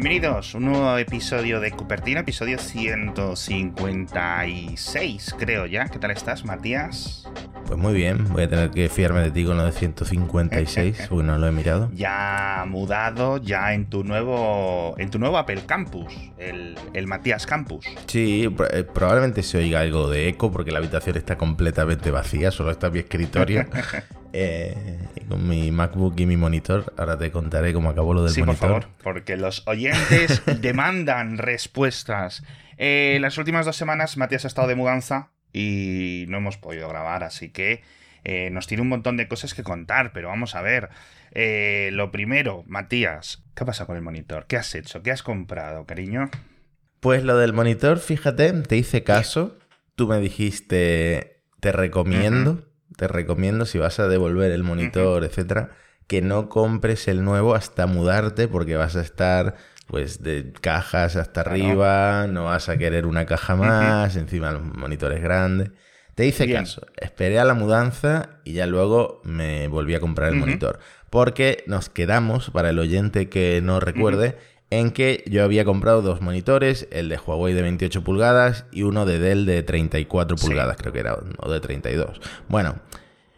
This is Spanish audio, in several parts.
Bienvenidos a un nuevo episodio de Cupertino, episodio 156, creo ya. ¿Qué tal estás, Matías? Pues muy bien, voy a tener que fiarme de ti con lo de 156, porque no lo he mirado. Ya mudado, ya en tu nuevo en tu nuevo Apple Campus, el, el Matías Campus. Sí, eh, probablemente se oiga algo de eco porque la habitación está completamente vacía, solo está mi escritorio. Eh, con mi MacBook y mi monitor, ahora te contaré cómo acabó lo del sí, monitor. por favor, porque los oyentes demandan respuestas. Eh, las últimas dos semanas Matías ha estado de mudanza y no hemos podido grabar, así que eh, nos tiene un montón de cosas que contar, pero vamos a ver. Lo primero, Matías, ¿qué pasa con el monitor? ¿Qué has hecho? ¿Qué has comprado, cariño? Pues lo del monitor, fíjate, te hice caso. Tú me dijiste, te recomiendo te recomiendo si vas a devolver el monitor, etcétera, que no compres el nuevo hasta mudarte porque vas a estar pues de cajas hasta arriba, no vas a querer una caja más, encima el monitor es grande. Te hice caso, esperé a la mudanza y ya luego me volví a comprar el monitor. Porque nos quedamos, para el oyente que no recuerde, en que yo había comprado dos monitores, el de Huawei de 28 pulgadas y uno de Dell de 34 pulgadas, creo que era, o de 32. Bueno,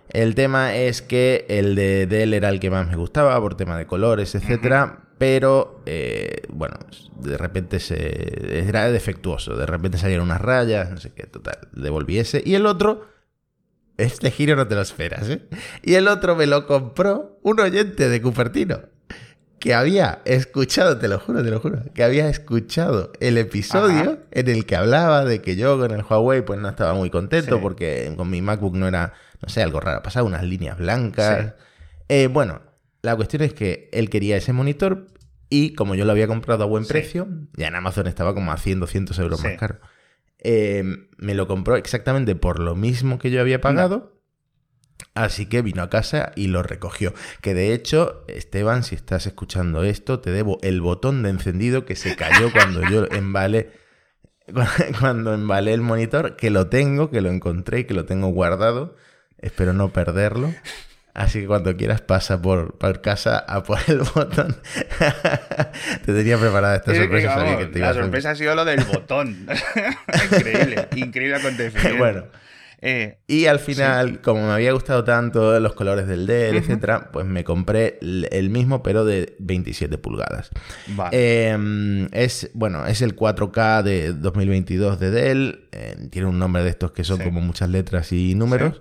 el tema es que el de Dell era el que más me gustaba por tema de colores, etcétera, pero eh, bueno, de repente se era defectuoso, de repente salieron unas rayas, no sé qué, total, devolví ese y el otro este giro no te lo esperas, ¿eh? Y el otro me lo compró un oyente de Cupertino que había escuchado, te lo juro, te lo juro, que había escuchado el episodio en el que hablaba de que yo con el Huawei pues no estaba muy contento porque con mi MacBook no era, no sé, algo raro, pasaba unas líneas blancas. Eh, bueno, la cuestión es que él quería ese monitor y como yo lo había comprado a buen precio, ya en Amazon estaba como a 100, 200 euros más caro, eh, me lo compró exactamente por lo mismo que yo había pagado. Así que vino a casa y lo recogió. Que de hecho, Esteban, si estás escuchando esto, te debo el botón de encendido que se cayó cuando yo embalé, cuando embalé el monitor, que lo tengo, que lo encontré y que lo tengo guardado. Espero no perderlo. Así que cuando quieras pasa por, casa a por el botón. te tenía preparada esta sorpresa. la sorpresa ha sido lo del botón. increíble, increíble acontecimiento. bueno. Eh, y al final, como me había gustado tanto los colores del Dell, etcétera, pues me compré el mismo, pero de 27 pulgadas. Em, es, bueno, es el 4K de 2022 de Dell. Eh, tiene un nombre de estos que son como muchas letras y números.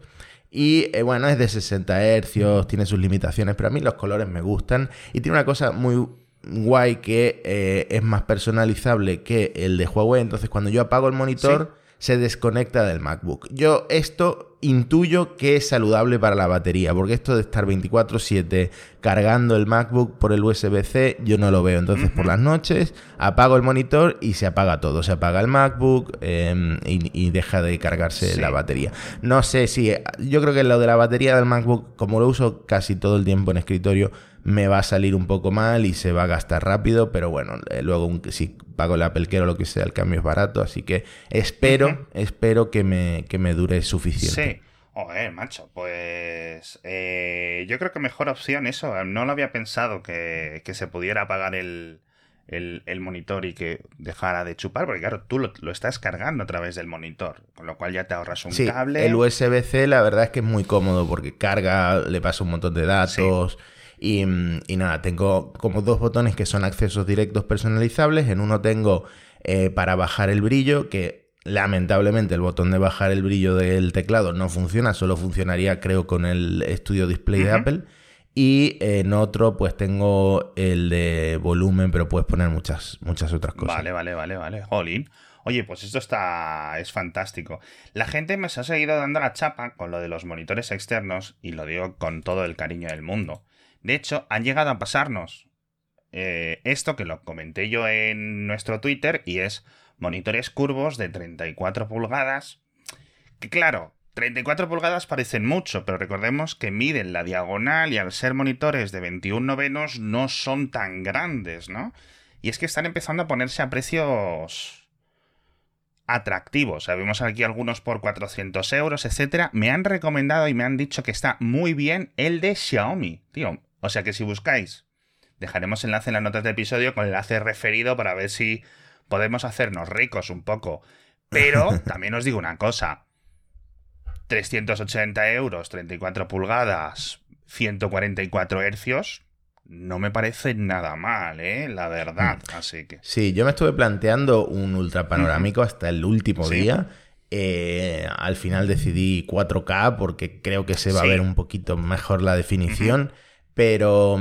Y eh, bueno, es de 60 Hz, tiene sus limitaciones, pero a mí los colores me gustan. Y tiene una cosa muy guay que es más personalizable que el de Huawei. Entonces, cuando yo apago el monitor se desconecta del MacBook. Yo esto intuyo que es saludable para la batería, porque esto de estar 24/7 cargando el MacBook por el USB-C, yo no lo veo. Entonces por las noches apago el monitor y se apaga todo. Se apaga el MacBook em, y, deja de cargarse la batería. No sé si, yo creo que lo de la batería del MacBook, como lo uso casi todo el tiempo en escritorio, me va a salir un poco mal y se va a gastar rápido, pero bueno, eh, luego si pago el Apple Care o lo que sea, el cambio es barato, así que espero, espero que me, que me dure suficiente. Sí. Joder, macho, pues eh, yo creo que mejor opción eso. No lo había pensado que, se pudiera apagar el, el, monitor y que dejara de chupar, porque claro, tú lo, estás cargando a través del monitor, con lo cual ya te ahorras un sí, cable. El USB-C la verdad es que es muy cómodo porque carga, le pasa un montón de datos. Y, nada, tengo como dos botones que son accesos directos personalizables. En uno tengo eh, para bajar el brillo, que lamentablemente el botón de bajar el brillo del teclado no funciona, solo funcionaría creo con el Studio Display de Apple. Y en otro, pues tengo el de volumen, pero puedes poner muchas, muchas otras cosas. Vale, vale, vale, vale. Jolín. Oye, pues esto está. es fantástico. La gente me ha seguido dando la chapa con lo de los monitores externos, y lo digo con todo el cariño del mundo. De hecho, han llegado a pasarnos eh, esto que lo comenté yo en nuestro Twitter y es monitores curvos de 34 pulgadas. Que claro, 34 pulgadas parecen mucho, pero recordemos que miden la diagonal y al ser monitores de 21 novenos no son tan grandes, ¿no? Y es que están empezando a ponerse a precios atractivos. Sabemos aquí algunos por 400 euros, etcétera. Me han recomendado y me han dicho que está muy bien el de Xiaomi. Tío, o sea que si buscáis Dejaremos enlace en las notas del episodio con enlace referido para ver si podemos hacernos ricos un poco. Pero también os digo una cosa. 380 euros, 34 pulgadas, 144 hercios, no me parece nada mal, ¿eh? La verdad. Mm. Así que. Sí, yo me estuve planteando un ultra panorámico hasta el último día. Eh, al final decidí 4K porque creo que se va a ver un poquito mejor la definición. Pero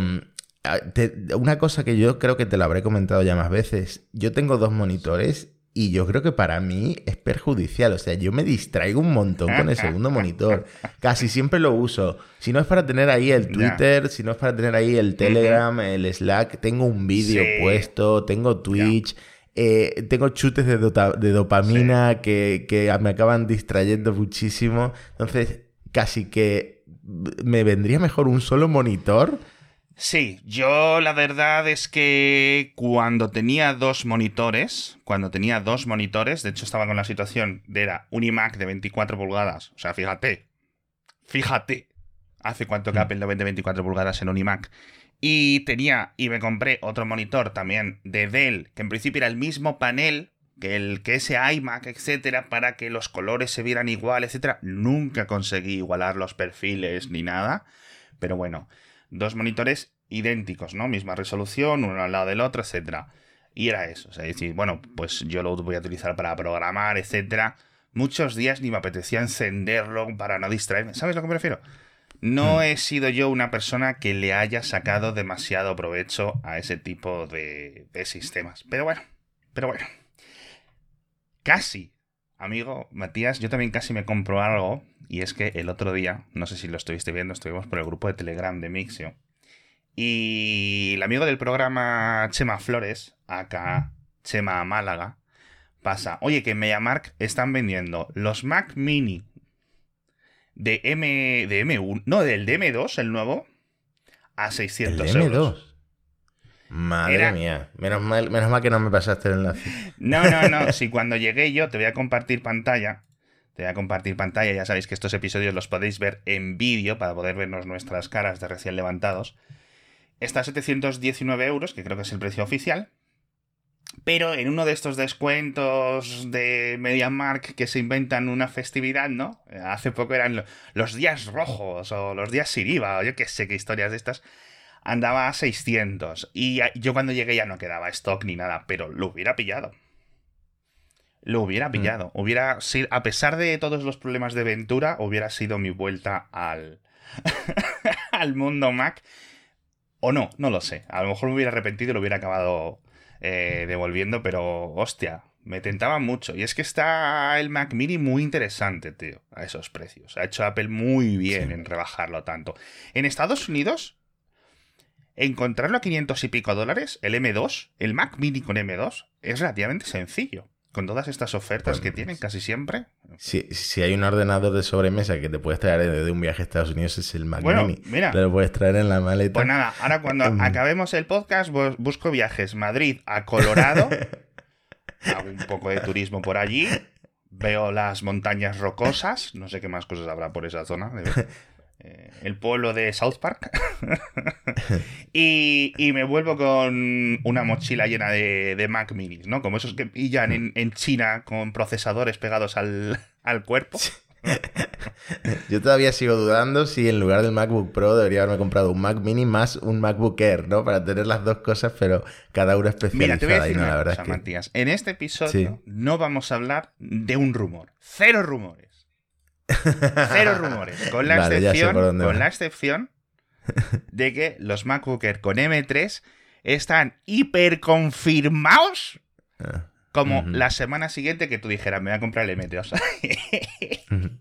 una cosa que yo creo que te lo habré comentado ya más veces. Yo tengo dos monitores y yo creo que para mí es perjudicial. O sea, yo me distraigo un montón con el segundo monitor. Casi siempre lo uso. Si no es para tener ahí el Twitter, si no es para tener ahí el Telegram, el Slack, tengo un vídeo puesto, tengo Twitch. Eh, tengo chutes de, dopamina que, que me acaban distrayendo muchísimo. Entonces, casi que me vendría mejor un solo monitor Sí, yo la verdad es que cuando tenía dos monitores, cuando tenía dos monitores, de hecho estaba con la situación de era un iMac de 24 pulgadas, o sea, fíjate, fíjate, hace cuánto que mm. Apple no vende 24 pulgadas en un iMac, y tenía, y me compré otro monitor también de Dell, que en principio era el mismo panel que el que ese iMac, etcétera, para que los colores se vieran igual, etcétera. Nunca conseguí igualar los perfiles ni nada, pero bueno dos monitores idénticos, ¿no? Misma resolución, uno al lado del otro, etcétera. Y era eso, o sea, decir, bueno, pues yo lo voy a utilizar para programar, etcétera. Muchos días ni me apetecía encenderlo para no distraerme. ¿Sabes lo que me refiero? No hmm. he sido yo una persona que le haya sacado demasiado provecho a ese tipo de, de sistemas. Pero bueno, pero bueno. Casi, amigo Matías, yo también casi me compro algo y es que el otro día, no sé si lo estuviste viendo, estuvimos por el grupo de Telegram de Mixio. Y el amigo del programa Chema Flores, acá Chema Málaga, pasa, oye, que en MediaMark están vendiendo los Mac Mini de M de M1, no, del DM2, el nuevo, a 600 ¿El M2? Madre mía, menos mal, menos mal que no me pasaste el enlace. No, no, no, si cuando llegué yo te voy a compartir pantalla te voy a compartir pantalla. Ya sabéis que estos episodios los podéis ver en vídeo para poder vernos nuestras caras de recién levantados. Está a 719 euros, que creo que es el precio oficial. Pero en uno de estos descuentos de MediaMark que se inventan una festividad, ¿no? Hace poco eran los días rojos o los días sin IVA o yo qué sé qué historias de estas. Andaba a 600 y yo cuando llegué ya no quedaba stock ni nada, pero lo hubiera pillado lo hubiera mm. pillado. Hubiera sido, a pesar de todos los problemas de Ventura, hubiera sido mi vuelta al, al mundo Mac. O no, no lo sé. A lo mejor me hubiera arrepentido y lo hubiera acabado eh, devolviendo, pero hostia, me tentaba mucho. Y es que está el Mac Mini muy interesante, tío, a esos precios. Ha hecho Apple muy bien en rebajarlo tanto. En Estados Unidos, encontrarlo a 500 y pico dólares, el M2, el Mac Mini con M2, es relativamente sencillo con todas estas ofertas que tienen casi siempre. Si, si, hay un ordenador de sobremesa que te puedes traer de un viaje a Estados Unidos es el Mac Mini. Mira, te lo puedes traer en la maleta. Pues nada, ahora cuando em. acabemos el podcast busco viajes Madrid a Colorado. hago un poco de turismo por allí. Veo las montañas rocosas. No sé qué más cosas habrá por esa zona. Eh, el pueblo de South Park. y, me vuelvo con una mochila llena de, Mac Minis, ¿no? Como esos que pillan en, China con procesadores pegados al, cuerpo. Yo todavía sigo dudando si en lugar del MacBook Pro debería haberme comprado un Mac Mini más un MacBook Air, ¿no? Para tener las dos cosas, pero cada uno especializada. Mira, te voy a decir una cosa, Matías. En este episodio no vamos a hablar de un rumor. Cero rumores. Cero rumores. Con la excepción, con la excepción de que los MacBook con M3 están hiper confirmados ah, como la semana siguiente que tú dijeras, me voy a comprar el M3.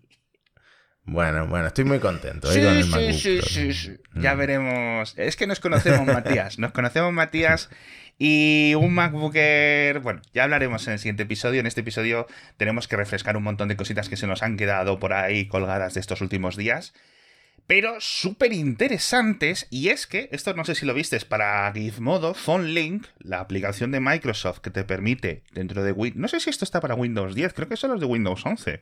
Bueno, bueno, estoy muy contento. ¿eh? Sí, sí, sí, sí, Ya veremos. Es que nos conocemos, Matías. Nos conocemos, Matías. Y un MacBooker, bueno, ya hablaremos en el siguiente episodio. En este episodio tenemos que refrescar un montón de cositas que se nos han quedado por ahí colgadas de estos últimos días. Pero súper interesantes. Y es que, esto no sé si lo viste, para Gizmodo, PhoneLink, la aplicación de Microsoft que te permite dentro de Windows. No sé si esto está para Windows 10, creo que son los de Windows 11.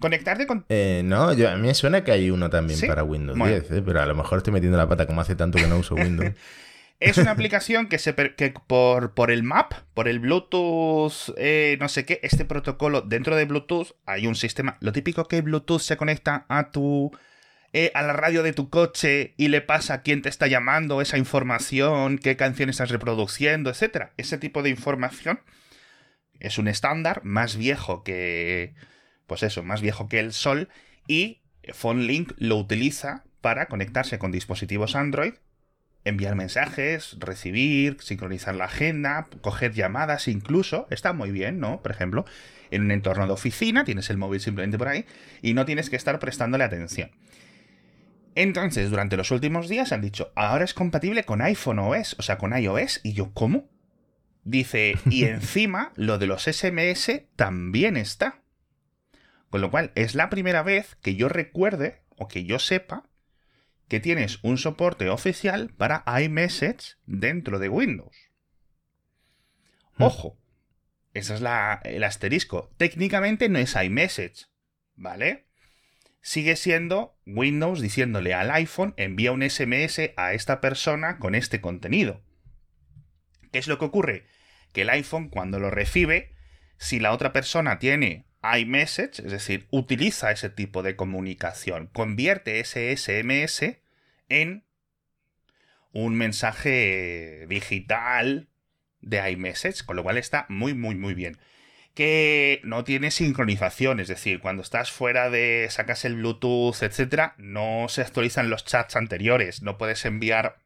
Conectarte con. Eh, no, yo, a mí me suena que hay uno también para Windows 10, eh, pero a lo mejor estoy metiendo la pata como hace tanto que no uso Windows. Es una aplicación que, se que por, el map, por el Bluetooth, eh, no sé qué, este protocolo dentro de Bluetooth hay un sistema. Lo típico que Bluetooth se conecta a tu. Eh, a la radio de tu coche y le pasa a quién te está llamando, esa información, qué canción estás reproduciendo, etc. Ese tipo de información es un estándar más viejo que. Pues eso, más viejo que el Sol. Y PhoneLink lo utiliza para conectarse con dispositivos Android enviar mensajes, recibir, sincronizar la agenda, coger llamadas incluso. Está muy bien, ¿no? Por ejemplo, en un entorno de oficina, tienes el móvil simplemente por ahí y no tienes que estar prestándole atención. Entonces, durante los últimos días han dicho, ahora es compatible con iPhone OS, o sea, con iOS. Y yo, ¿cómo? Dice, y encima lo de los SMS también está. Con lo cual, es la primera vez que yo recuerde o que yo sepa que tienes un soporte oficial para iMessage dentro de Windows. Hmm. Ojo, ese es el asterisco. Técnicamente no es iMessage, ¿vale? Sigue siendo Windows diciéndole al iPhone envía un SMS a esta persona con este contenido. ¿Qué es lo que ocurre? Que el iPhone cuando lo recibe, si la otra persona tiene iMessage, es decir, utiliza ese tipo de comunicación, convierte ese SMS en un mensaje digital de iMessage, con lo cual está muy, muy, muy bien. Que no tiene sincronización, es decir, cuando estás fuera de. sacas el Bluetooth, etcétera, no se actualizan los chats anteriores, no puedes enviar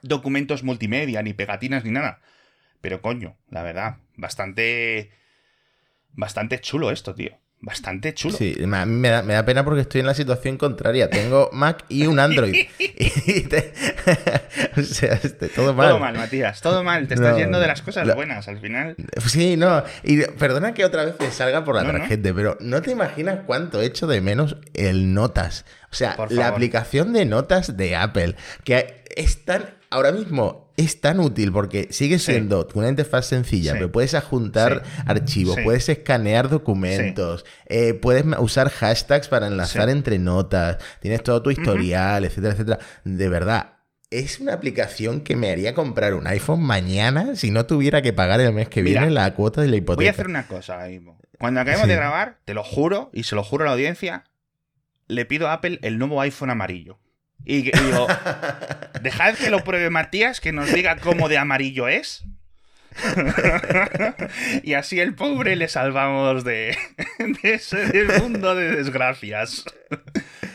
documentos multimedia, ni pegatinas, ni nada. Pero coño, la verdad, bastante Bastante chulo esto, tío. Bastante chulo. Sí, me da, me da, pena porque estoy en la situación contraria. Tengo Mac y un Android. o sea, este, todo mal. Todo mal, Matías. Todo mal. Te estás yendo de las cosas buenas al final. Sí, no. Y perdona que otra vez te salga por la tarjeta, pero no te imaginas cuánto he hecho de menos el Notas. O sea, la aplicación de notas de Apple. Que es tan. Ahora mismo es tan útil porque sigue siendo una interfaz sencilla, pero puedes adjuntar archivos, puedes escanear documentos, eh, puedes usar hashtags para enlazar entre notas, tienes todo tu historial, etcétera, etcétera. De verdad, es una aplicación que me haría comprar un iPhone mañana si no tuviera que pagar el mes que viene la cuota de la hipoteca. Voy a hacer una cosa ahora mismo. Cuando acabemos de grabar, te lo juro, y se lo juro a la audiencia, le pido a Apple el nuevo iPhone amarillo. Y, digo, dejad que lo pruebe Matías, que nos diga cómo de amarillo es. y así el pobre le salvamos de, ese mundo de desgracias.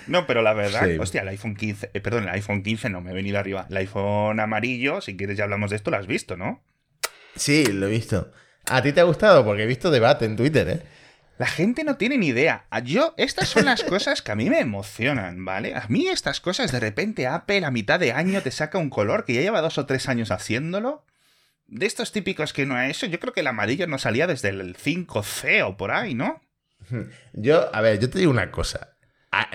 No, pero la verdad, hostia, el iPhone 15, eh, perdón, el iPhone 15 no me he venido arriba. El iPhone amarillo, si quieres ya hablamos de esto, lo has visto, ¿no? Sí, lo he visto. ¿A ti te ha gustado? Porque he visto debate en Twitter, ¿eh? La gente no tiene ni idea. Yo, estas son las cosas que a mí me emocionan, ¿vale? A mí estas cosas, de repente Apple a mitad de año te saca un color que ya lleva dos o tres años haciéndolo. De estos típicos que no ha hecho, yo creo que el amarillo no salía desde el 5C o por ahí, ¿no? Yo, a ver, yo te digo una cosa.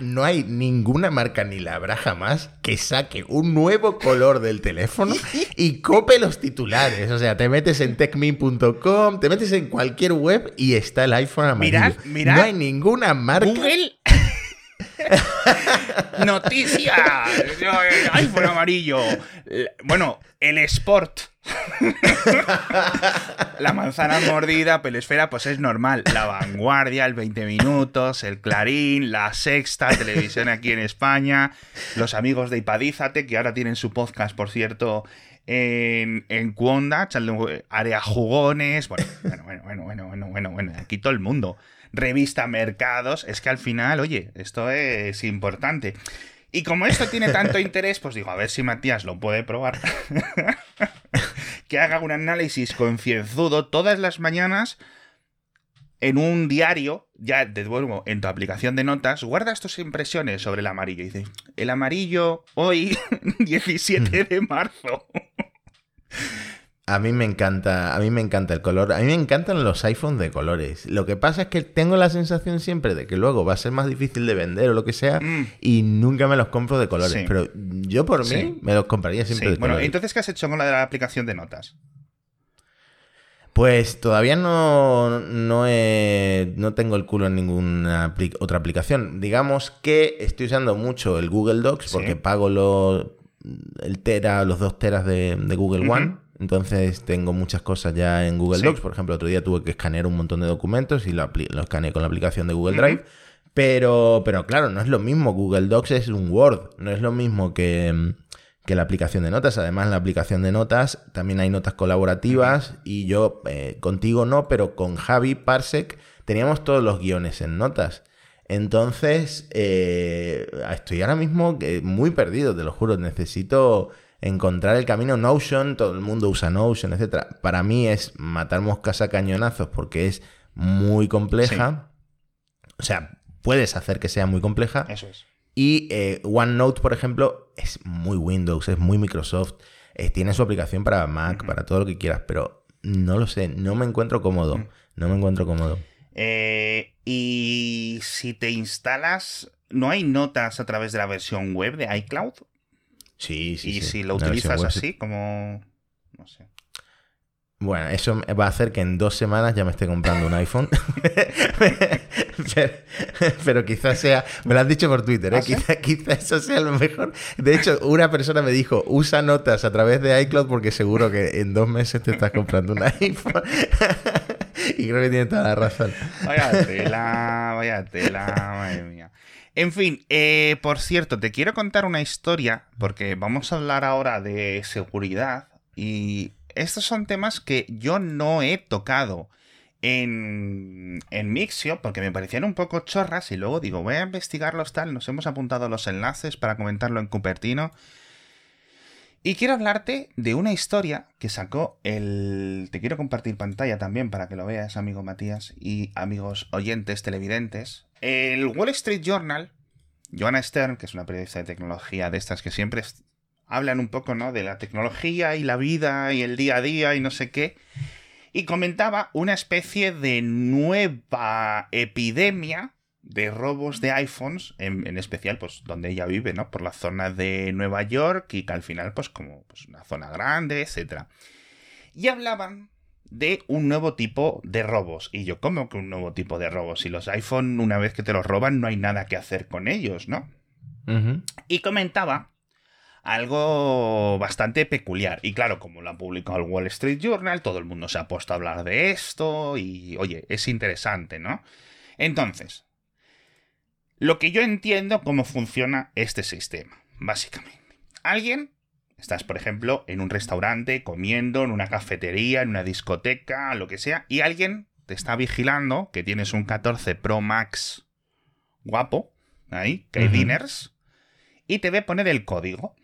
No hay ninguna marca ni la habrá jamás que saque un nuevo color del teléfono y cope los titulares. O sea, te metes en techme.com, te metes en cualquier web y está el iPhone amarillo. Mirad, mirad. No hay ninguna marca. Google. Noticia. iPhone amarillo. Bueno, el Sport. la manzana mordida, pelesfera, pues es normal. La vanguardia, el 20 minutos, el clarín, la sexta, televisión aquí en España, los amigos de Ipadízate, que ahora tienen su podcast, por cierto, en, en Cuonda, área jugones. Bueno, bueno, bueno, bueno, bueno, bueno, bueno, bueno, aquí todo el mundo. Revista Mercados, es que al final, oye, esto es importante. Y como esto tiene tanto interés, pues digo, a ver si Matías lo puede probar. que haga un análisis concienzudo todas las mañanas en un diario, ya de nuevo en tu aplicación de notas, guardas tus impresiones sobre el amarillo. Y dices, el amarillo hoy, 17 de marzo. A mí me encanta, a mí me encanta el color, a mí me encantan los iPhones de colores. Lo que pasa es que tengo la sensación siempre de que luego va a ser más difícil de vender o lo que sea mm. y nunca me los compro de colores. Pero yo por mí me los compraría siempre de bueno, colores. entonces ¿qué has hecho con la de la aplicación de notas? Pues todavía no, no, no tengo el culo en ninguna otra aplicación. Digamos que estoy usando mucho el Google Docs porque pago los el tera, los dos teras de, Google One. Entonces tengo muchas cosas ya en Google Docs. Por ejemplo, otro día tuve que escanear un montón de documentos y lo, escaneé con la aplicación de Google Drive. Pero, pero claro, no es lo mismo. Google Docs es un Word. No es lo mismo que, la aplicación de notas. Además, en la aplicación de notas también hay notas colaborativas. Y yo, eh, contigo no, pero con Javi Parsec teníamos todos los guiones en notas. Entonces, eh, estoy ahora mismo eh, muy perdido, te lo juro. Necesito encontrar el camino Notion, todo el mundo usa Notion, etc. Para mí es matar moscas a cañonazos porque es muy compleja. O sea, puedes hacer que sea muy compleja. Eso es. Y eh, OneNote, por ejemplo, es muy Windows, es muy Microsoft. tiene su aplicación para Mac, para todo lo que quieras, pero no lo sé, no me encuentro cómodo. No me encuentro cómodo. Eh, y si te instalas, ¿no hay notas a través de la versión web de iCloud? Sí, sí. Y si lo utilizas así, como... No sé. Bueno, eso va a hacer que en dos semanas ya me esté comprando un iPhone. pero, quizás sea, me lo han dicho por Twitter, ¿eh? ¿Ah, quizás eso sea lo mejor. De hecho, una persona me dijo, usa notas a través de iCloud porque seguro que en dos meses te estás comprando un iPhone. y creo que tiene toda la razón. Vaya tela, vaya tela, madre mía. En fin, eh, por cierto, te quiero contar una historia porque vamos a hablar ahora de seguridad y estos son temas que yo no he tocado en, en Mixio porque me parecían un poco chorras y luego digo, voy a investigarlos tal, nos hemos apuntado los enlaces para comentarlo en Cupertino. Y quiero hablarte de una historia que sacó el... Te quiero compartir pantalla también para que lo veas, amigo Matías y amigos oyentes televidentes. El Wall Street Journal, Joanna Stern, que es una periodista de tecnología de estas que siempre hablan un poco, ¿no? De la tecnología y la vida y el día a día y no sé qué. Y comentaba una especie de nueva epidemia de robos de iPhones, en, especial, pues, donde ella vive, ¿no? Por la zona de Nueva York y que al final, pues, como pues, una zona grande, etc. Y hablaban de un nuevo tipo de robos. Y yo, ¿cómo que un nuevo tipo de robos? Si los iPhone, una vez que te los roban, no hay nada que hacer con ellos, ¿no? Y comentaba algo bastante peculiar. Y claro, como lo ha publicado el Wall Street Journal, todo el mundo se ha puesto a hablar de esto y, oye, es interesante, ¿no? Entonces, lo que yo entiendo cómo funciona este sistema, básicamente. Alguien, estás por ejemplo en un restaurante, comiendo, en una cafetería, en una discoteca, lo que sea, y alguien te está vigilando que tienes un 14 Pro Max guapo, ahí, que hay dinners, y te ve poner el código.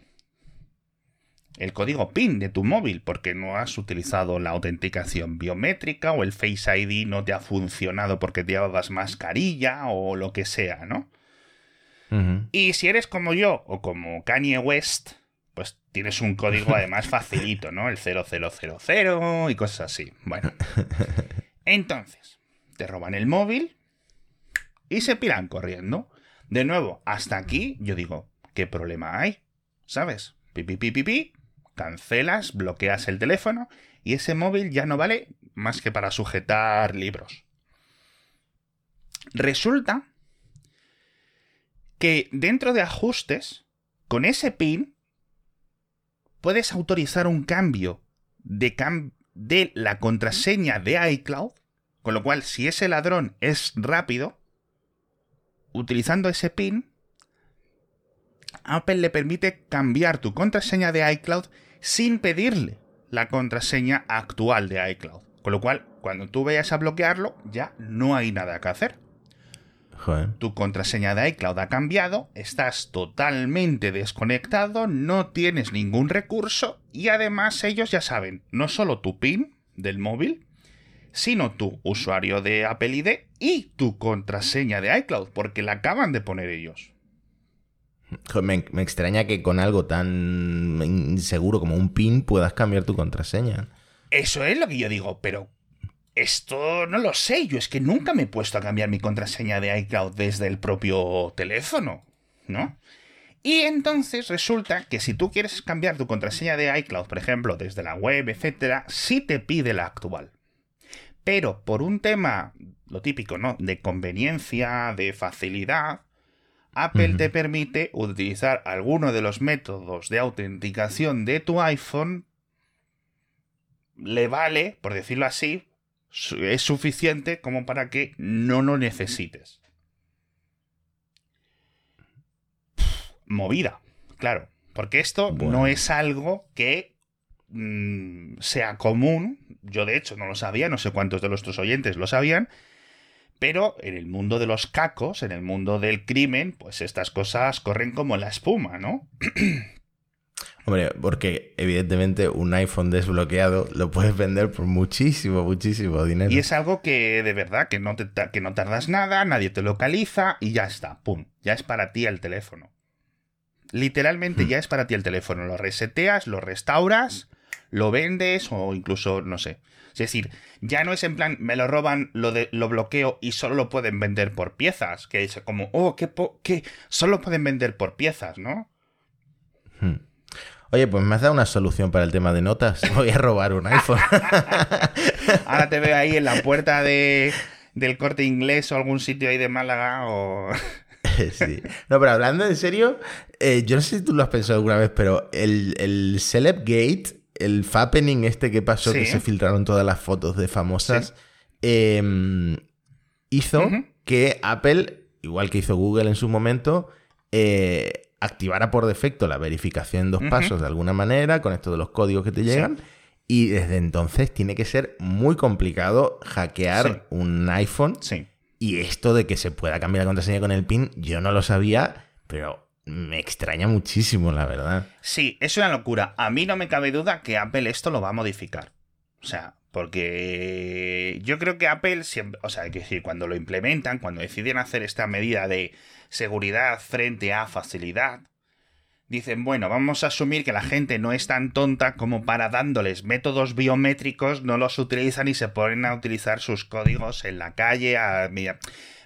El código PIN de tu móvil porque no has utilizado la autenticación biométrica o el Face ID no te ha funcionado porque te llevabas mascarilla o lo que sea, ¿no? Y si eres como yo o como Kanye West, pues tienes un código además facilito, ¿no? El 0000 y cosas así. Bueno. Entonces, te roban el móvil y se piran corriendo. De nuevo, hasta aquí yo digo, ¿qué problema hay? ¿Sabes? Pi, pi, pi, pi, pi cancelas, bloqueas el teléfono y ese móvil ya no vale más que para sujetar libros. Resulta que dentro de ajustes, con ese pin, puedes autorizar un cambio de, la contraseña de iCloud, con lo cual si ese ladrón es rápido, utilizando ese pin, Apple le permite cambiar tu contraseña de iCloud sin pedirle la contraseña actual de iCloud. Con lo cual, cuando tú vayas a bloquearlo, ya no hay nada que hacer. Tu contraseña de iCloud ha cambiado, estás totalmente desconectado, no tienes ningún recurso y además ellos ya saben no solo tu PIN del móvil, sino tu usuario de Apple ID y tu contraseña de iCloud, porque la acaban de poner ellos. Me, extraña que con algo tan inseguro como un PIN puedas cambiar tu contraseña. Eso es lo que yo digo, pero esto no lo sé. Yo es que nunca me he puesto a cambiar mi contraseña de iCloud desde el propio teléfono, ¿no? Y entonces resulta que si tú quieres cambiar tu contraseña de iCloud, por ejemplo, desde la web, etcétera, sí te pide la actual. Pero por un tema, lo típico, ¿no? De conveniencia, de facilidad, Apple te permite utilizar alguno de los métodos de autenticación de tu iPhone. Le vale, por decirlo así, es suficiente como para que no lo necesites. Movida, claro. Porque esto no es algo que mm, sea común. Yo, de hecho, no lo sabía, no sé cuántos de nuestros oyentes lo sabían. Pero en el mundo de los cacos, en el mundo del crimen, pues estas cosas corren como la espuma, ¿no? Hombre, porque evidentemente un iPhone desbloqueado lo puedes vender por muchísimo, muchísimo dinero. Y es algo que de verdad que no, te, que no tardas nada, nadie te localiza y ya está, ¡pum! Ya es para ti el teléfono. Literalmente hmm. ya es para ti el teléfono. Lo reseteas, lo restauras, lo vendes o incluso, no sé. Es decir, ya no es en plan, me lo roban, lo, de, lo bloqueo y solo lo pueden vender por piezas. Que es como, oh, qué, qué, solo pueden vender por piezas, ¿no? Hmm. Oye, pues me has dado una solución para el tema de notas. Voy a robar un iPhone. Ahora te veo ahí en la puerta de, del corte inglés o algún sitio ahí de Málaga o... sí. No, pero hablando en serio, eh, yo no sé si tú lo has pensado alguna vez, pero el, el Celebgate el fappening este que pasó, que se filtraron todas las fotos de famosas, em, hizo que Apple, igual que hizo Google en su momento, eh, activara por defecto la verificación en dos pasos de alguna manera, con esto de los códigos que te llegan. Y desde entonces tiene que ser muy complicado hackear un iPhone. Y esto de que se pueda cambiar la contraseña con el PIN, yo no lo sabía, pero me extraña muchísimo, la verdad. Sí, es una locura. A mí no me cabe duda que Apple esto lo va a modificar. O sea, porque yo creo que Apple siempre, o sea, hay que decir, cuando lo implementan, cuando deciden hacer esta medida de seguridad frente a facilidad, dicen, bueno, vamos a asumir que la gente no es tan tonta como para dándoles métodos biométricos, no los utilizan y se ponen a utilizar sus códigos en la calle.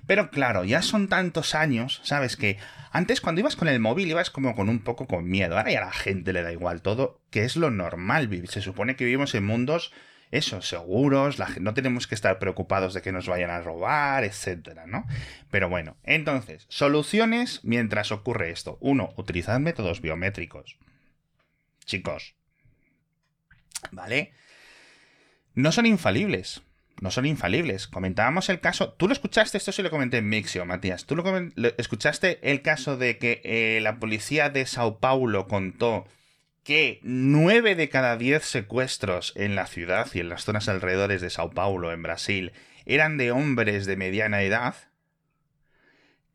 Pero claro, ya son tantos años, ¿sabes? Que antes cuando ibas con el móvil ibas como con un poco con miedo. Ahora ya a la gente le da igual todo, que es lo normal. Se supone que vivimos en mundos, eso, seguros, no tenemos que estar preocupados de que nos vayan a robar, etcétera, ¿no? Pero bueno, entonces, soluciones mientras ocurre esto. Uno, utilizad métodos biométricos. Chicos. ¿Vale? No son infalibles no son infalibles. Comentábamos el caso. Tú lo escuchaste, esto sí lo comenté en Mixio, Matías. Tú lo, escuchaste el caso de que eh, la policía de Sao Paulo contó que nueve de cada diez secuestros en la ciudad y en las zonas alrededores de Sao Paulo, en Brasil, eran de hombres de mediana edad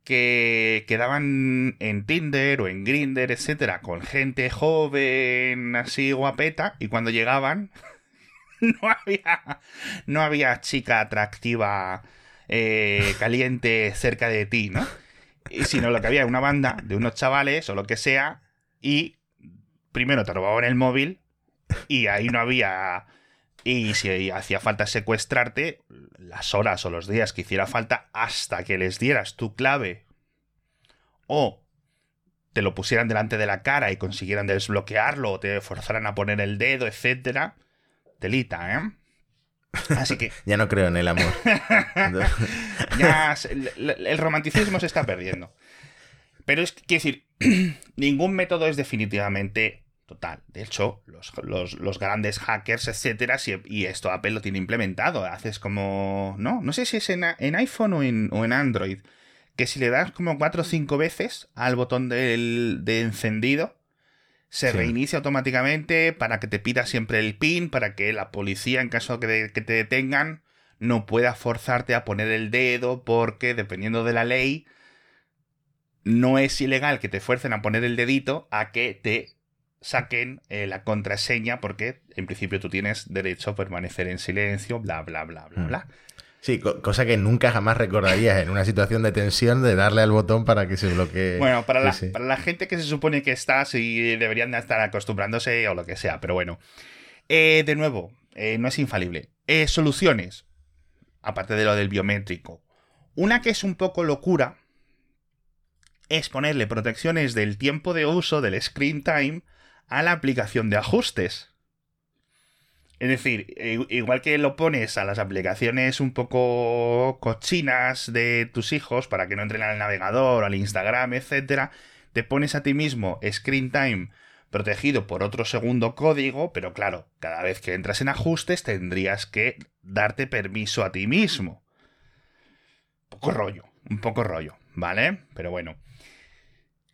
que quedaban en Tinder o en Grinder, etcétera, con gente joven, así guapeta, y cuando llegaban no había, no había chica atractiva, eh, caliente cerca de ti, ¿no? Y sino lo que había una banda de unos chavales o lo que sea, y primero te robaban el móvil, y ahí no había. Y si hacía falta secuestrarte, las horas o los días que hiciera falta, hasta que les dieras tu clave, o te lo pusieran delante de la cara y consiguieran desbloquearlo, o te forzaran a poner el dedo, etcétera telita, ¿eh? Así que. ya no creo en el amor. ya el, romanticismo se está perdiendo. Pero es, quiero decir, ningún método es definitivamente total. De hecho, los, grandes hackers, etcétera, y esto Apple lo tiene implementado. Haces como. No, no sé si es en, iPhone o en, o en, Android. Que si le das como cuatro o cinco veces al botón del, de encendido, se reinicia automáticamente para que te pida siempre el PIN, para que la policía, en caso de que te detengan, no pueda forzarte a poner el dedo, porque dependiendo de la ley, no es ilegal que te fuercen a poner el dedito a que te saquen eh, la contraseña, porque en principio tú tienes derecho a permanecer en silencio, bla, bla, bla, bla, mm. bla. Sí, cosa que nunca jamás recordarías en una situación de tensión de darle al botón para que se bloquee. Bueno, para, la, para la gente que se supone que está, sí deberían estar acostumbrándose o lo que sea, pero bueno. Eh, de nuevo, eh, no es infalible. Soluciones, aparte de lo del biométrico. Una que es un poco locura es ponerle protecciones del tiempo de uso, del screen time, a la aplicación de ajustes. Es decir, igual que lo pones a las aplicaciones un poco cochinas de tus hijos para que no entren al navegador, al Instagram, etcétera, te pones a ti mismo screen time protegido por otro segundo código, pero claro, cada vez que entras en ajustes tendrías que darte permiso a ti mismo. Un poco rollo, un poco rollo, ¿vale? Pero bueno.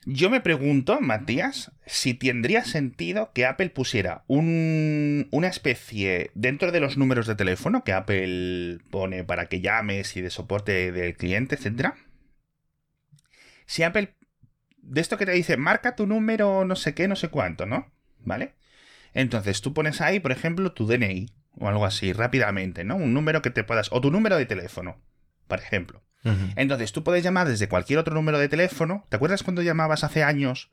Yo me pregunto, Matías, si tendría sentido que Apple pusiera un, una especie dentro de los números de teléfono que Apple pone para que llames y de soporte del cliente, etc. Si Apple, de esto que te dice, marca tu número no sé qué, no sé cuánto, ¿no? ¿Vale? Entonces tú pones ahí, por ejemplo, tu DNI o algo así, rápidamente, ¿no? Un número que te puedas, o tu número de teléfono, por ejemplo. Entonces, tú puedes llamar desde cualquier otro número de teléfono. ¿Te acuerdas cuando llamabas hace años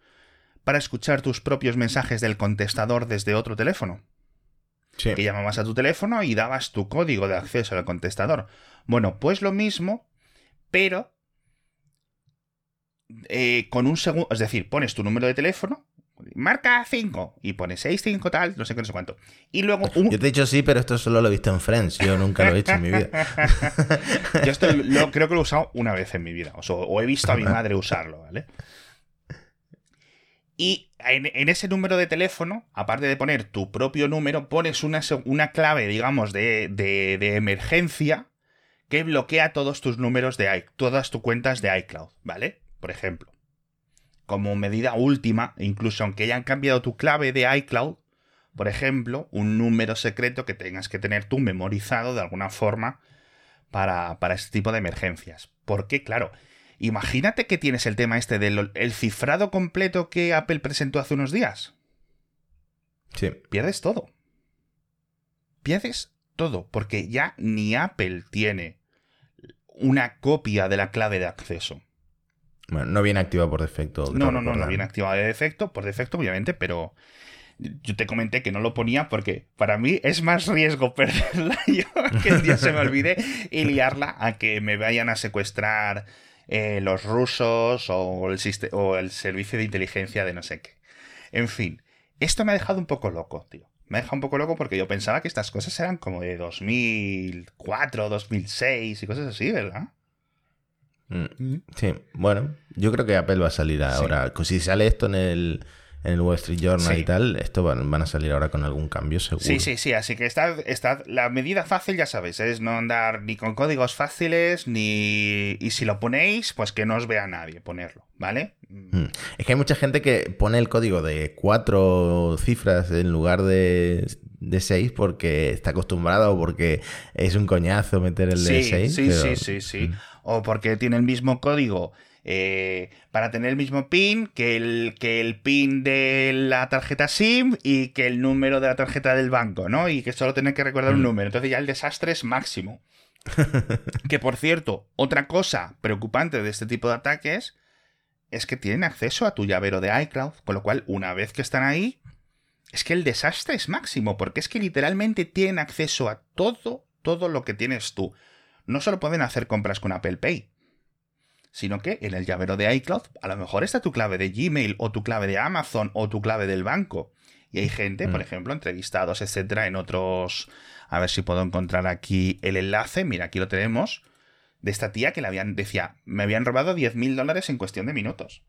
para escuchar tus propios mensajes del contestador desde otro teléfono? Sí. Que llamabas a tu teléfono y dabas tu código de acceso al contestador. Bueno, pues lo mismo, pero eh, con un segundo. Es decir, pones tu número de teléfono marca 5 y pone 6, 5 tal, no sé qué, no sé cuánto. Y luego un... Yo te he dicho sí, pero esto solo lo he visto en Friends, yo nunca lo he hecho en mi vida. yo esto lo, creo que lo he usado una vez en mi vida, o, he visto a mi madre usarlo, ¿vale? Y en, ese número de teléfono, aparte de poner tu propio número, pones una, una clave, digamos, de, de, de, emergencia que bloquea todos tus números de todas tus cuentas de iCloud, ¿vale? Por ejemplo como medida última, incluso aunque hayan cambiado tu clave de iCloud, por ejemplo, un número secreto que tengas que tener tú memorizado de alguna forma para, para este tipo de emergencias. Porque, claro, imagínate que tienes el tema este del el cifrado completo que Apple presentó hace unos días. Sí. Pierdes todo. Pierdes todo, porque ya ni Apple tiene una copia de la clave de acceso. Bueno, no viene activa por defecto. No, no, no, no viene activa de defecto, por defecto, obviamente, pero yo te comenté que no lo ponía porque para mí es más riesgo perderla yo que el día se me olvide y liarla a que me vayan a secuestrar eh, los rusos o el, o el servicio de inteligencia de no sé qué. En fin, esto me ha dejado un poco loco, tío. Me ha dejado un poco loco porque yo pensaba que estas cosas eran como de 2004, 2006 y cosas así, ¿verdad? Mm. Sí, bueno, yo creo que Apple va a salir ahora. Si sale esto en el, en el Wall Street Journal y tal, esto van, a salir ahora con algún cambio seguro. Sí, sí, sí. Así que está, está, la medida fácil, ya sabéis, es no andar ni con códigos fáciles, ni. Y si lo ponéis, pues que no os vea nadie ponerlo, ¿vale? Mm. Es que hay mucha gente que pone el código de cuatro cifras en lugar de, de seis porque está acostumbrado o porque es un coñazo meter el de seis. Sí, sí, sí, sí. Mm o porque tiene el mismo código eh, para tener el mismo PIN que el, que el PIN de la tarjeta SIM y que el número de la tarjeta del banco, ¿no? Y que solo tiene que recordar un mm. número. Entonces ya el desastre es máximo. que por cierto, otra cosa preocupante de este tipo de ataques es que tienen acceso a tu llavero de iCloud, con lo cual una vez que están ahí, es que el desastre es máximo, porque es que literalmente tienen acceso a todo, todo lo que tienes tú no solo pueden hacer compras con Apple Pay, sino que en el llavero de iCloud a lo mejor está tu clave de Gmail o tu clave de Amazon o tu clave del banco. Y hay gente, por mm. ejemplo, entrevistados, etcétera, en otros. A ver si puedo encontrar aquí el enlace. Mira, aquí lo tenemos. De esta tía que le habían, decía, me habían robado 10.000 dólares en cuestión de minutos.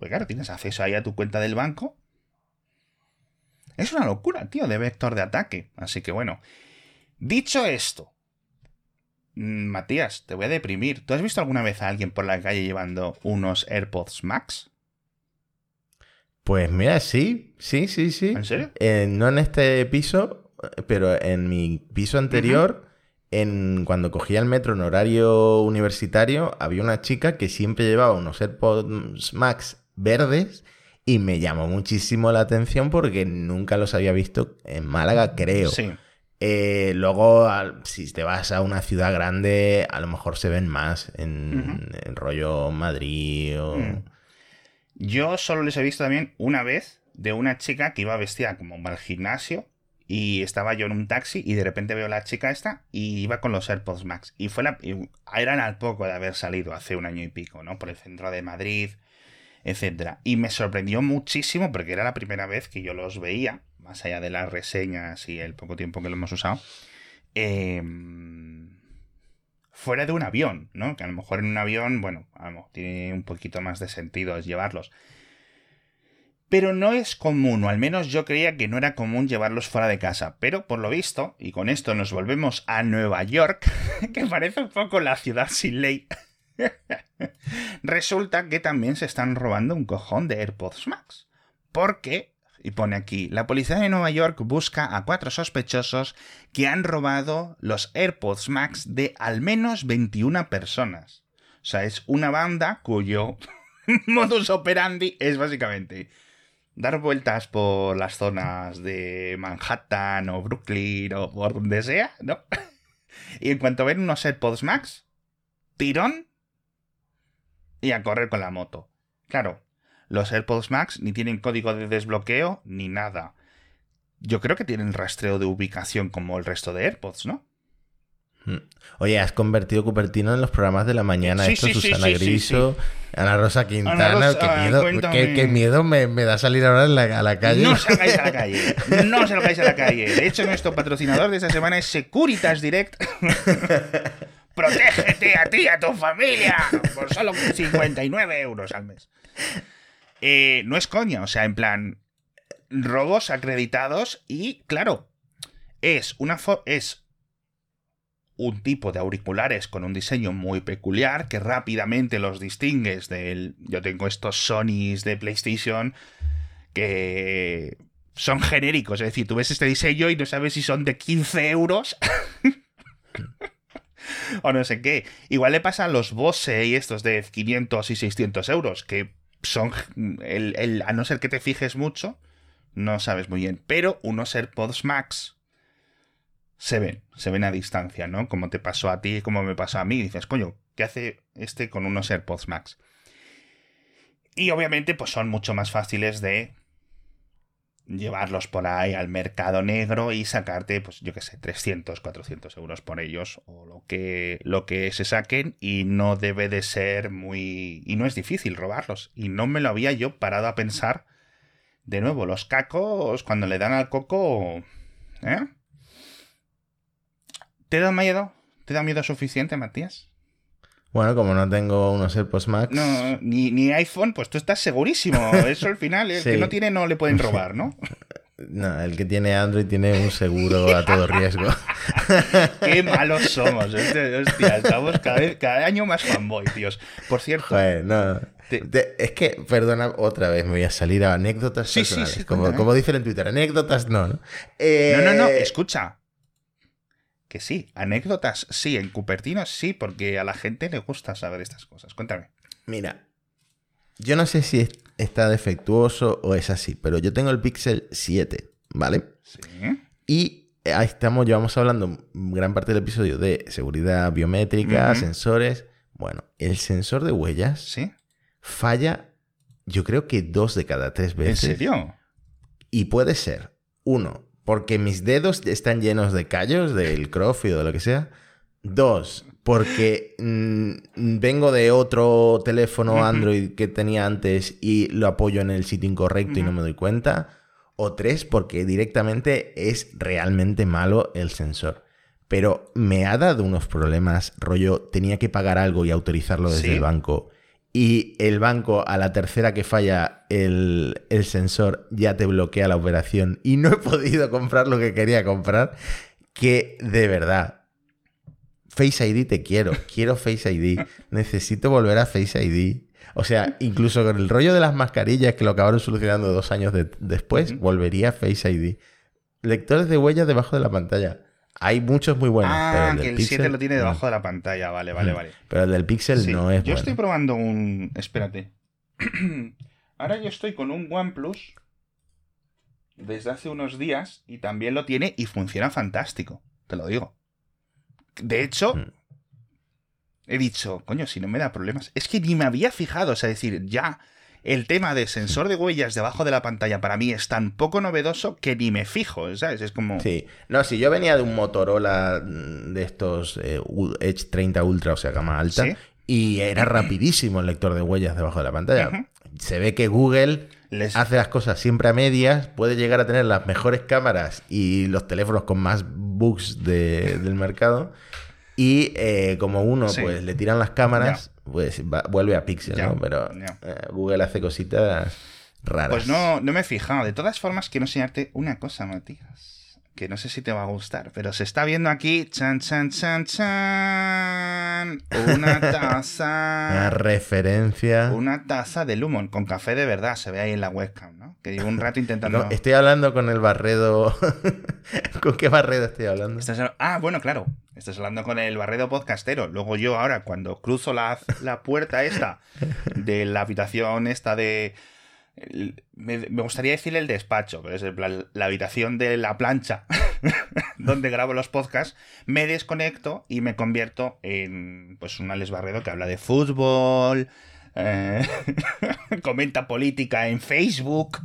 Pues claro, tienes acceso ahí a tu cuenta del banco. Es una locura, tío, de vector de ataque. Así que bueno. Dicho esto, Matías, te voy a deprimir. ¿Tú has visto alguna vez a alguien por la calle llevando unos AirPods Max? Pues mira, sí, sí, sí, sí. ¿En serio? Eh, no en este piso, pero en mi piso anterior, en, cuando cogía el metro en horario universitario, había una chica que siempre llevaba unos AirPods Max verdes y me llamó muchísimo la atención porque nunca los había visto en Málaga, creo. Sí. Eh, luego, si te vas a una ciudad grande, a lo mejor se ven más en, rollo Madrid o... Mm. Yo solo les he visto también una vez de una chica que iba vestida como al gimnasio y estaba yo en un taxi y de repente veo a la chica esta y iba con los AirPods Max. Y fue la... eran al poco de haber salido hace un año y pico, ¿no? Por el centro de Madrid, etc. Y me sorprendió muchísimo porque era la primera vez que yo los veía más allá de las reseñas y el poco tiempo que lo hemos usado, eh, fuera de un avión, ¿no? Que a lo mejor en un avión, bueno, tiene un poquito más de sentido llevarlos. Pero no es común, o al menos yo creía que no era común llevarlos fuera de casa. Pero por lo visto, y con esto nos volvemos a Nueva York, que parece un poco la ciudad sin ley, resulta que también se están robando un cojón de AirPods Max. Porque y pone aquí, la policía de Nueva York busca a cuatro sospechosos que han robado los AirPods Max de al menos 21 personas. O sea, es una banda cuyo modus operandi es básicamente dar vueltas por las zonas de Manhattan o Brooklyn o por donde sea, ¿no? y en cuanto ven unos AirPods Max, tirón y a correr con la moto. Claro, los AirPods Max ni tienen código de desbloqueo ni nada. Yo creo que tienen rastreo de ubicación como el resto de AirPods, ¿no? Hmm. Oye, has convertido Cupertino en los programas de la mañana. Esto, Susana Griso, Ana Rosa Quintana. qué miedo, me, da salir ahora a la calle. No salgáis a la calle. No salgáis a la calle. De hecho, nuestro patrocinador de esta semana es Securitas Direct. Protégete a ti y a tu familia por solo 59 euros al mes. Eh, no es coña, o sea, en plan, robos acreditados y, claro, es una es un tipo de auriculares con un diseño muy peculiar que rápidamente los distingues del... Yo tengo estos Sonys de PlayStation que son genéricos, es decir, tú ves este diseño y no sabes si son de 15 euros o no sé qué. Igual le pasa a los Bose y estos de 500 y 600 euros, que son. El, a no ser que te fijes mucho, no sabes muy bien. Pero unos AirPods Max se ven, se ven a distancia, ¿no? Como te pasó a ti, como me pasó a mí. dices, coño, ¿qué hace este con unos AirPods Max? Y obviamente, pues son mucho más fáciles de llevarlos por ahí al mercado negro y sacarte, pues yo qué sé, 300, 400 euros por ellos o lo que, lo que se saquen y no debe de ser muy... y no es difícil robarlos y no me lo había yo parado a pensar. De nuevo, los cacos cuando le dan al coco... ¿Eh? ¿Te da miedo? ¿Te da miedo suficiente, Matías? Bueno, como no tengo unos AirPods Max. No, ni, ni iPhone, pues tú estás segurísimo. Eso al final, el que no tiene no le pueden robar, ¿no? No, el que tiene Android tiene un seguro a todo riesgo. Qué malos somos. Hostia, estamos cada, año más fanboy, tíos. Por cierto. Bueno, es que, perdona, otra vez me voy a salir a anécdotas sí, Sí, sí, como, como dicen en Twitter, anécdotas no, ¿no? no, no, no, eh, escucha que sí. Anécdotas, sí. En Cupertino, sí, porque a la gente le gusta saber estas cosas. Cuéntame. Mira, yo no sé si está defectuoso o es así, pero yo tengo el Pixel 7, ¿vale? Sí. Y ahí estamos, llevamos hablando gran parte del episodio de seguridad biométrica, sensores. Bueno, el sensor de huellas ¿Sí? falla, yo creo que dos de cada tres veces. ¿En serio? Y puede ser, uno, porque mis dedos están llenos de callos, del crofi o de lo que sea. Dos, porque mm, vengo de otro teléfono Android que tenía antes y lo apoyo en el sitio incorrecto y no me doy cuenta. O tres, porque directamente es realmente malo el sensor. Pero me ha dado unos problemas, rollo, tenía que pagar algo y autorizarlo desde el banco y el banco a la tercera que falla el, sensor ya te bloquea la operación y no he podido comprar lo que quería comprar, que de verdad, Face ID te quiero, quiero Face ID, necesito volver a Face ID. O sea, incluso con el rollo de las mascarillas que lo acabaron solucionando dos años después, volvería a Face ID. Lectores de huellas debajo de la pantalla. Hay muchos muy buenos. Ah, que el 7 lo tiene debajo de la pantalla. Vale, vale, vale. Pero el del Pixel no es Yo estoy probando un... Espérate. Ahora yo estoy con un OnePlus desde hace unos días y también lo tiene y funciona fantástico. Te lo digo. De hecho, mm. he dicho, coño, si no me da problemas. Es que ni me había fijado, o sea, decir, ya el tema de sensor de huellas debajo de la pantalla para mí es tan poco novedoso que ni me fijo, ¿sabes? Es como... Sí, no, si yo venía de un Motorola mm, de estos eh, Edge 30 Ultra, o sea, gama alta, y era rapidísimo el lector de huellas debajo de la pantalla. Se ve que Google Les- hace las cosas siempre a medias, puede llegar a tener las mejores cámaras y los teléfonos con más bugs de- del mercado. Y eh, como uno Sí. pues le tiran las cámaras, pues va- vuelve a Pixel, Ya, ¿no? Pero eh, Google hace cositas raras. Pues no, no me he fijado. De todas formas, quiero enseñarte una cosa, Matías. Que no sé si te va a gustar, pero se está viendo aquí. Chan, chan, chan, chan. Una Una taza. referencia. Una taza de Lumon con café de verdad. Se ve ahí en la webcam, ¿no? Que llevo un rato intentando. No, estoy hablando con el Barredo. ¿Con qué Barredo estoy hablando? Estás- Ah, bueno, claro. Estás hablando con el barredo podcastero. Luego yo ahora, cuando cruzo la, la puerta esta de la habitación esta de... el- Me, me gustaría decir el despacho, pero es la habitación de la plancha donde grabo los podcasts, me desconecto y me convierto en pues un Alex Barredo que habla de fútbol, eh, comenta política en Facebook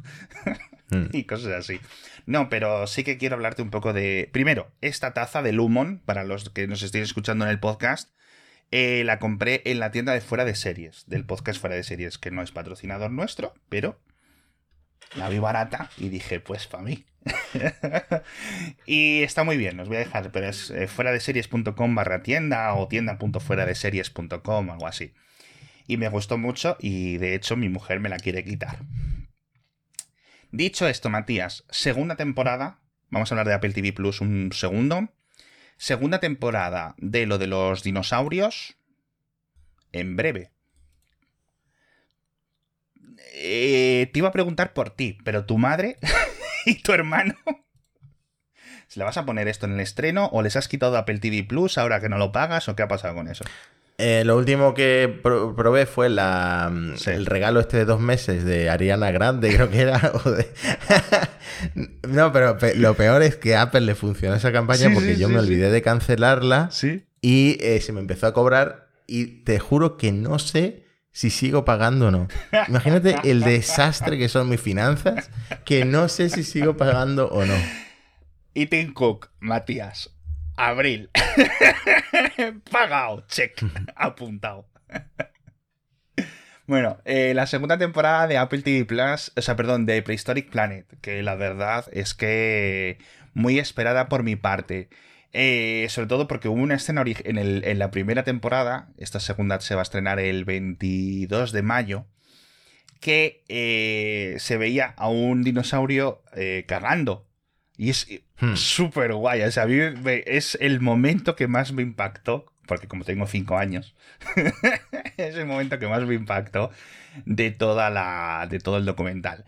Mm. y cosas así. No, pero sí que quiero hablarte un poco de. Primero, esta taza de Lumon, para los que nos estén escuchando en el podcast, eh, la compré en la tienda de Fuera de Series, del podcast Fuera de Series, que no es patrocinador nuestro, pero la vi barata y dije, pues para mí. y está muy bien, os voy a dejar, pero es eh, fuera de series.com barra tienda o tienda.fuera-de-series.com, algo así. Y me gustó mucho y de hecho mi mujer me la quiere quitar. Dicho esto, Matías, segunda temporada, vamos a hablar de Apple TV Plus un segundo. Segunda temporada de lo de los dinosaurios, en breve. Eh, te iba a preguntar por ti, pero tu madre y tu hermano. ¿Se le vas a poner esto en el estreno o les has quitado Apple TV Plus ahora que no lo pagas o qué ha pasado con eso? Eh, lo último que pro- probé fue la, Sí. el regalo este de dos meses de Ariana Grande, creo que era. de- no, pero pe- lo peor es que a Apple le funcionó esa campaña Sí, porque sí, yo me olvidé de cancelarla y eh, se me empezó a cobrar y te juro que no sé si sigo pagando o no. Imagínate el desastre que son mis finanzas, que no sé si sigo pagando o no. Tim Cook, Matías, abril. Pagado, check, apuntado. Bueno, eh, la segunda temporada de Apple TV Plus, o sea, perdón, de Prehistoric Planet, que la verdad es que muy esperada por mi parte. Eh, sobre todo porque hubo una escena en, el- en la primera temporada, esta segunda se va a estrenar el 22 de mayo, que eh, se veía a un dinosaurio cagando. Y es Hmm. súper guay. O sea, a mí me- es el momento que más me impactó, porque como tengo cinco años, es el momento que más me impactó de, toda la, de todo el documental.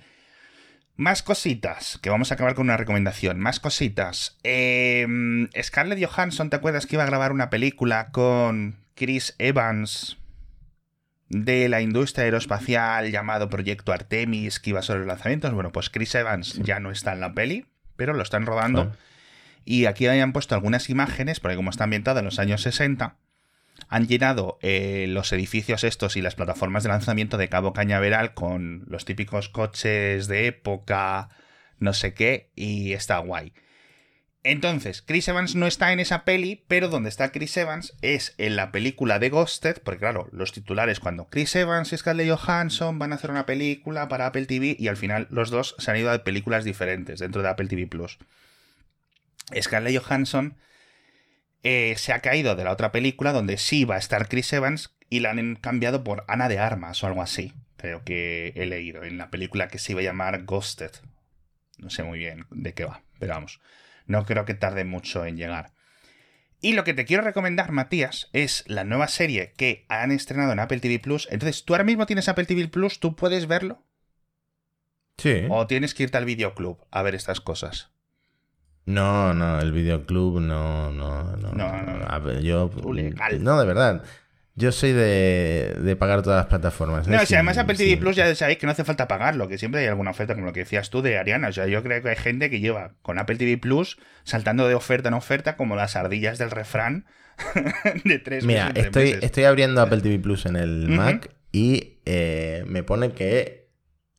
Más cositas, que vamos a acabar con una recomendación. Más cositas. Eh, Scarlett Johansson, ¿te acuerdas que iba a grabar una película con Chris Evans de la industria aeroespacial llamado Proyecto Artemis, que iba sobre los lanzamientos? Bueno, pues Chris Evans ya no está en la peli, pero lo están rodando. Y aquí habían puesto algunas imágenes, porque como está ambientada en los años 60, han llenado eh, los edificios estos y las plataformas de lanzamiento de Cabo Cañaveral con los típicos coches de época, no sé qué, y está guay. Entonces, Chris Evans no está en esa peli, pero donde está Chris Evans es en la película de Ghosted, porque claro, los titulares cuando Chris Evans y Scarlett Johansson van a hacer una película para Apple TV y al final los dos se han ido a películas diferentes dentro de Apple TV Plus. Scarlett Johansson eh, se ha caído de la otra película donde sí va a estar Chris Evans y la han cambiado por Ana de Armas o algo así. Creo que he leído en la película que se iba a llamar Ghosted. No sé muy bien de qué va, pero vamos. No creo que tarde mucho en llegar. Y lo que te quiero recomendar, Matías, es la nueva serie que han estrenado en Apple TV Plus. Entonces, tú ahora mismo tienes Apple TV Plus, ¿tú puedes verlo? Sí. ¿O tienes que irte al videoclub a ver estas cosas? No, no, el videoclub no, no, no. No, no, no. Yo. Legal. No, de verdad. Yo soy de, de pagar todas las plataformas. ¿eh? No, si Sin- además Apple TV Plus ya sabéis que no hace falta pagarlo, que siempre hay alguna oferta, como lo que decías tú de Ariana. O sea, yo creo que hay gente que lleva con Apple TV Plus saltando de oferta en oferta como las ardillas del refrán de tres Mira, meses, estoy, meses. estoy abriendo Apple TV Plus en el. Mac y eh, me pone que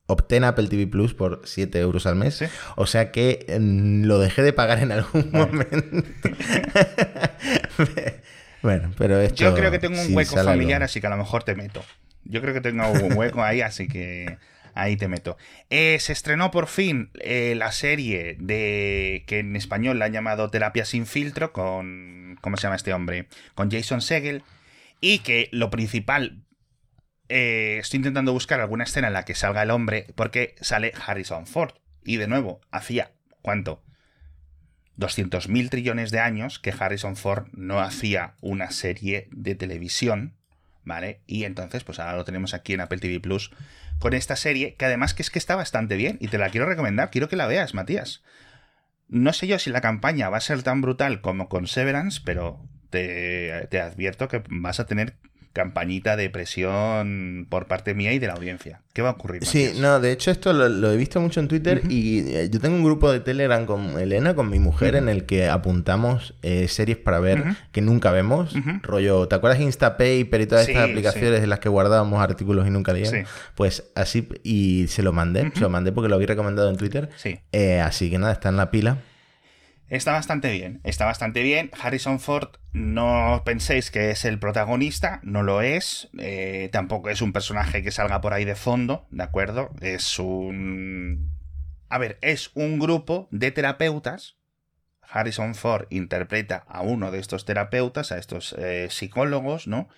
obtén Apple TV Plus por 7 euros al mes. Sí. O sea que mm, lo dejé de pagar en algún momento. bueno, pero esto. Yo creo que tengo un hueco algo- familiar, así que a lo mejor te meto. Yo creo que tengo un hueco ahí, así que Ahí te meto. Eh, se estrenó por fin eh, la serie de que en español la han llamado Terapia sin filtro con ¿cómo se llama este hombre? Con Jason Segel y que lo principal eh, estoy intentando buscar alguna escena en la que salga el hombre porque sale Harrison Ford y de nuevo hacía ¿cuánto? 200.000 trillones de años que Harrison Ford no hacía una serie de televisión, ¿vale? Y entonces, pues ahora lo tenemos aquí en Apple TV Plus con esta serie, que además que es que está bastante bien y te la quiero recomendar, quiero que la veas, Matías. No sé yo si la campaña va a ser tan brutal como con Severance, pero te, te advierto que vas a tener campañita de presión por parte mía y de la audiencia. ¿Qué va a ocurrir? Sí, no, de hecho esto lo, he visto mucho en Twitter y eh, yo tengo un grupo de Telegram con Elena, con mi mujer, en el que apuntamos eh, series para ver que nunca vemos. Rollo, ¿te acuerdas Instapaper y todas estas aplicaciones en las que guardábamos artículos y nunca leíamos? Pues así, y se lo mandé, se lo mandé porque lo había recomendado en Twitter. Eh, así que nada, está en la pila. Está bastante bien, está bastante bien. Harrison Ford, no penséis que es el protagonista, no lo es. Eh, tampoco es un personaje que salga por ahí de fondo, ¿de acuerdo? Es un... A ver, es un grupo de terapeutas. Harrison Ford interpreta a uno de estos terapeutas, a estos eh, psicólogos, ¿no?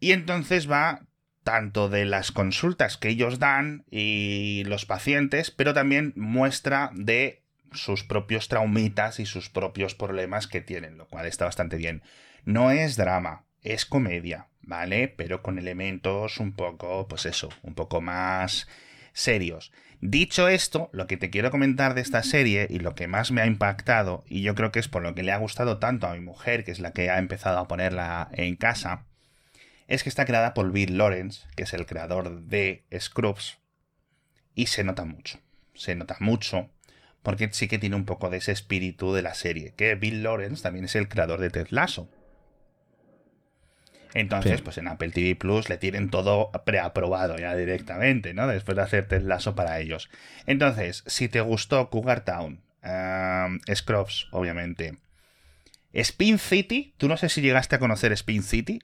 Y entonces va tanto de las consultas que ellos dan y los pacientes, pero también muestra de sus propios traumitas y sus propios problemas que tienen, lo cual está bastante bien. No es drama, es comedia, ¿vale? Pero con elementos un poco, pues eso, un poco más serios. Dicho esto, lo que te quiero comentar de esta serie y lo que más me ha impactado, y yo creo que es por lo que le ha gustado tanto a mi mujer, que es la que ha empezado a ponerla en casa, es que está creada por Bill Lawrence, que es el creador de Scrubs, y se nota mucho. Se nota mucho porque sí que tiene un poco de ese espíritu de la serie, que Bill Lawrence también es el creador de Ted Lasso. Entonces, pues en Apple TV Plus le tienen todo preaprobado ya directamente, ¿no? Después de hacer Ted Lasso para ellos. Entonces, si te gustó Cougar Town, um, Scrubs, obviamente. Spin City, tú no sé si llegaste a conocer Spin City,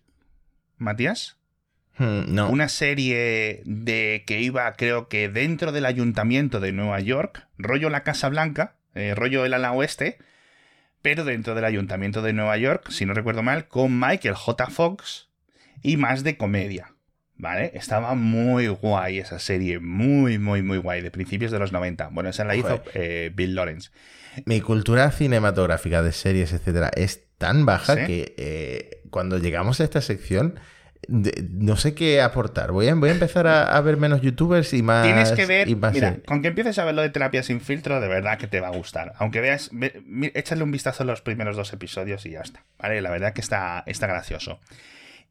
Matías. Hmm, no. Una serie de que iba, creo que dentro del ayuntamiento de Nueva York, rollo la Casa Blanca, eh, rollo el ala oeste, pero dentro del ayuntamiento de Nueva York, si no recuerdo mal, con Michael J. Fox y más de comedia. ¿Vale? Estaba muy guay esa serie, muy, muy, muy guay, de principios de los 90. Bueno, esa la hizo eh, Bill Lawrence. Mi cultura cinematográfica de series, etcétera, es tan baja que eh, cuando llegamos a esta sección no sé qué aportar. Voy a, voy a empezar a, ver menos youtubers y más. Tienes que ver. mira, con que empieces a ver lo de terapia sin filtro, de verdad que te va a gustar. Aunque veas, échale un vistazo a los primeros dos episodios y ya está. Vale, la verdad que está, está gracioso.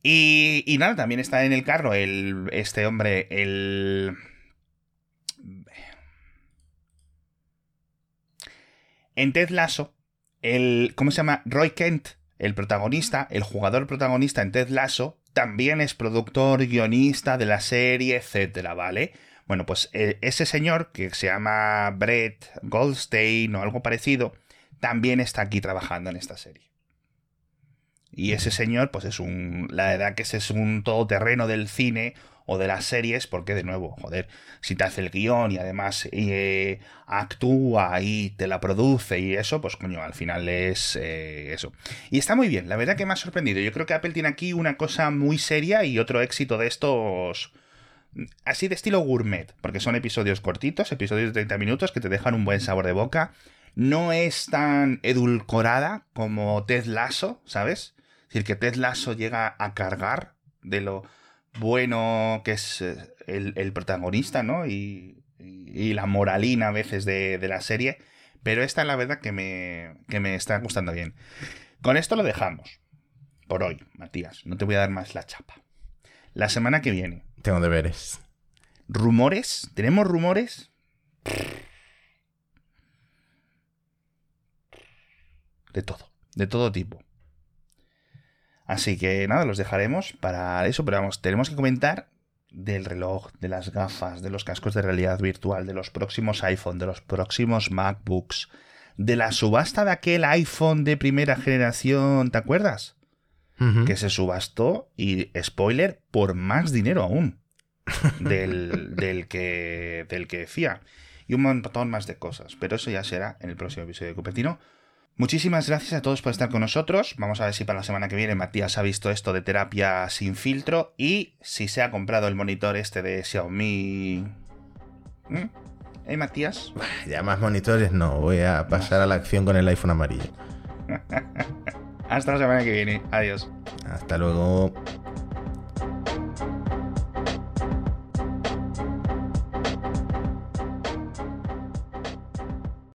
Y, y nada, también está en el carro el, este hombre, el. En Ted Lasso, el. ¿Cómo se llama? Roy Kent, el protagonista, el jugador protagonista en Ted Lasso, también es productor, guionista de la serie, etcétera, ¿vale? Bueno, pues eh, ese señor que se llama Brett Goldstein o algo parecido, también está aquí trabajando en esta serie. Y ese señor, pues es un. La verdad que es un todoterreno del cine o de las series, porque de nuevo, joder, si te hace el guion y además eh, actúa y te la produce y eso, pues coño, al final es eh, eso. Y está muy bien, la verdad que me ha sorprendido. Yo creo que Apple tiene aquí una cosa muy seria y otro éxito de estos así de estilo gourmet, porque son episodios cortitos, episodios de 30 minutos que te dejan un buen sabor de boca. No es tan edulcorada como Ted Lasso, ¿sabes? Es decir, que Ted Lasso llega a cargar de lo bueno que es eh, el, protagonista, ¿no? Y, la moralina a veces de, la serie. Pero esta es la verdad que me, que me está gustando bien. Con esto lo dejamos. Por hoy, Matías. No te voy a dar más la chapa. La semana que viene. Tengo deberes. ¿Rumores? ¿Tenemos rumores? De todo. De todo tipo. Así que nada, los dejaremos para eso, pero vamos, tenemos que comentar del reloj, de las gafas, de los cascos de realidad virtual, de los próximos iPhone, de los próximos MacBooks, de la subasta de aquel iPhone de primera generación, ¿te acuerdas? Que se subastó y, spoiler, por más dinero aún. del, del, que, del que decía. Y un montón más de cosas. Pero eso ya será en el próximo episodio de Cupertino. Muchísimas gracias a todos por estar con nosotros. Vamos a ver si para la semana que viene Matías ha visto esto de terapia sin filtro y si se ha comprado el monitor este de Xiaomi. ¿Mm? ¿Eh, Matías? Ya más monitores no, voy a pasar a la acción con el iPhone amarillo. Hasta la semana que viene. Adiós. Hasta luego.